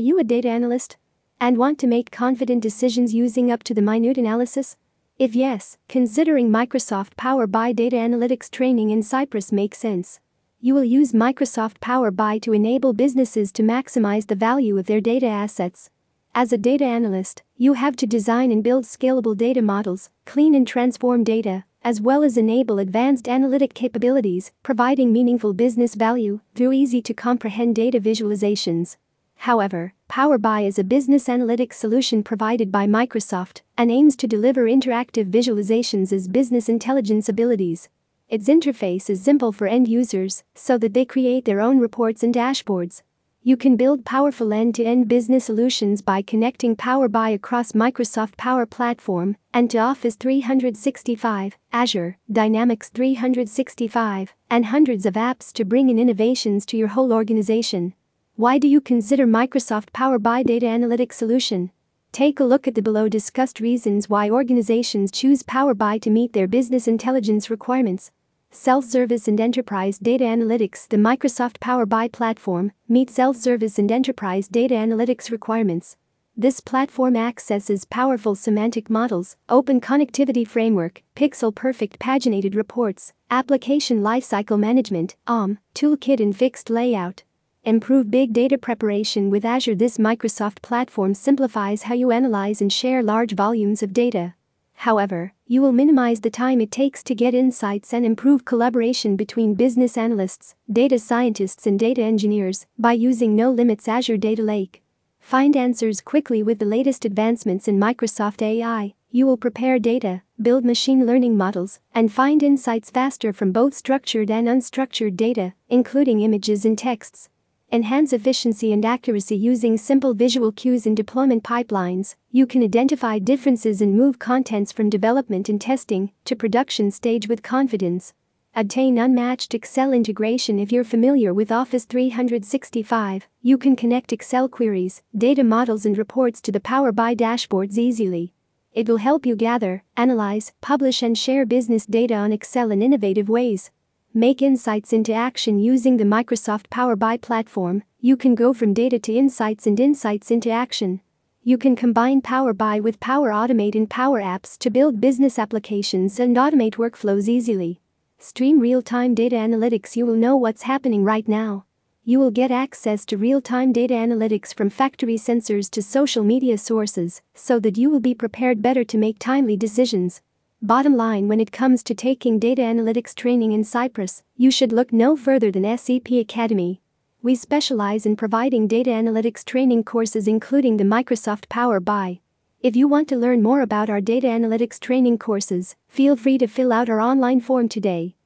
you a data analyst? And want to make confident decisions using up to the minute analysis? If yes, considering Microsoft Power BI data analytics training in Cyprus makes sense. You will use Microsoft Power BI to enable businesses to maximize the value of their data assets. As a data analyst, you have to design and build scalable data models, clean and transform data, as well as enable advanced analytic capabilities, providing meaningful business value through easy to comprehend data visualizations. However, Power BI is a business analytics solution provided by Microsoft and aims to deliver interactive visualizations as business intelligence abilities. Its interface is simple for end users so that they create their own reports and dashboards. You can build powerful end to end business solutions by connecting Power BI across Microsoft Power Platform and to Office 365, Azure, Dynamics 365, and hundreds of apps to bring in innovations to your whole organization. Why do you consider Microsoft Power BI data analytics solution? Take a look at the below discussed reasons why organizations choose Power BI to meet their business intelligence requirements. Self-service and enterprise data analytics The Microsoft Power BI platform meets self-service and enterprise data analytics requirements. This platform accesses powerful semantic models, open connectivity framework, pixel-perfect paginated reports, application lifecycle management, OM, toolkit and fixed layout. Improve big data preparation with Azure. This Microsoft platform simplifies how you analyze and share large volumes of data. However, you will minimize the time it takes to get insights and improve collaboration between business analysts, data scientists, and data engineers by using No Limits Azure Data Lake. Find answers quickly with the latest advancements in Microsoft AI. You will prepare data, build machine learning models, and find insights faster from both structured and unstructured data, including images and texts. Enhance efficiency and accuracy using simple visual cues in deployment pipelines. You can identify differences and move contents from development and testing to production stage with confidence. Obtain unmatched Excel integration if you're familiar with Office 365. You can connect Excel queries, data models, and reports to the Power BI dashboards easily. It will help you gather, analyze, publish, and share business data on Excel in innovative ways. Make insights into action using the Microsoft Power BI platform. You can go from data to insights and insights into action. You can combine Power BI with Power Automate and Power Apps to build business applications and automate workflows easily. Stream real time data analytics. You will know what's happening right now. You will get access to real time data analytics from factory sensors to social media sources so that you will be prepared better to make timely decisions. Bottom line when it comes to taking data analytics training in Cyprus, you should look no further than SAP Academy. We specialize in providing data analytics training courses including the Microsoft Power BI. If you want to learn more about our data analytics training courses, feel free to fill out our online form today.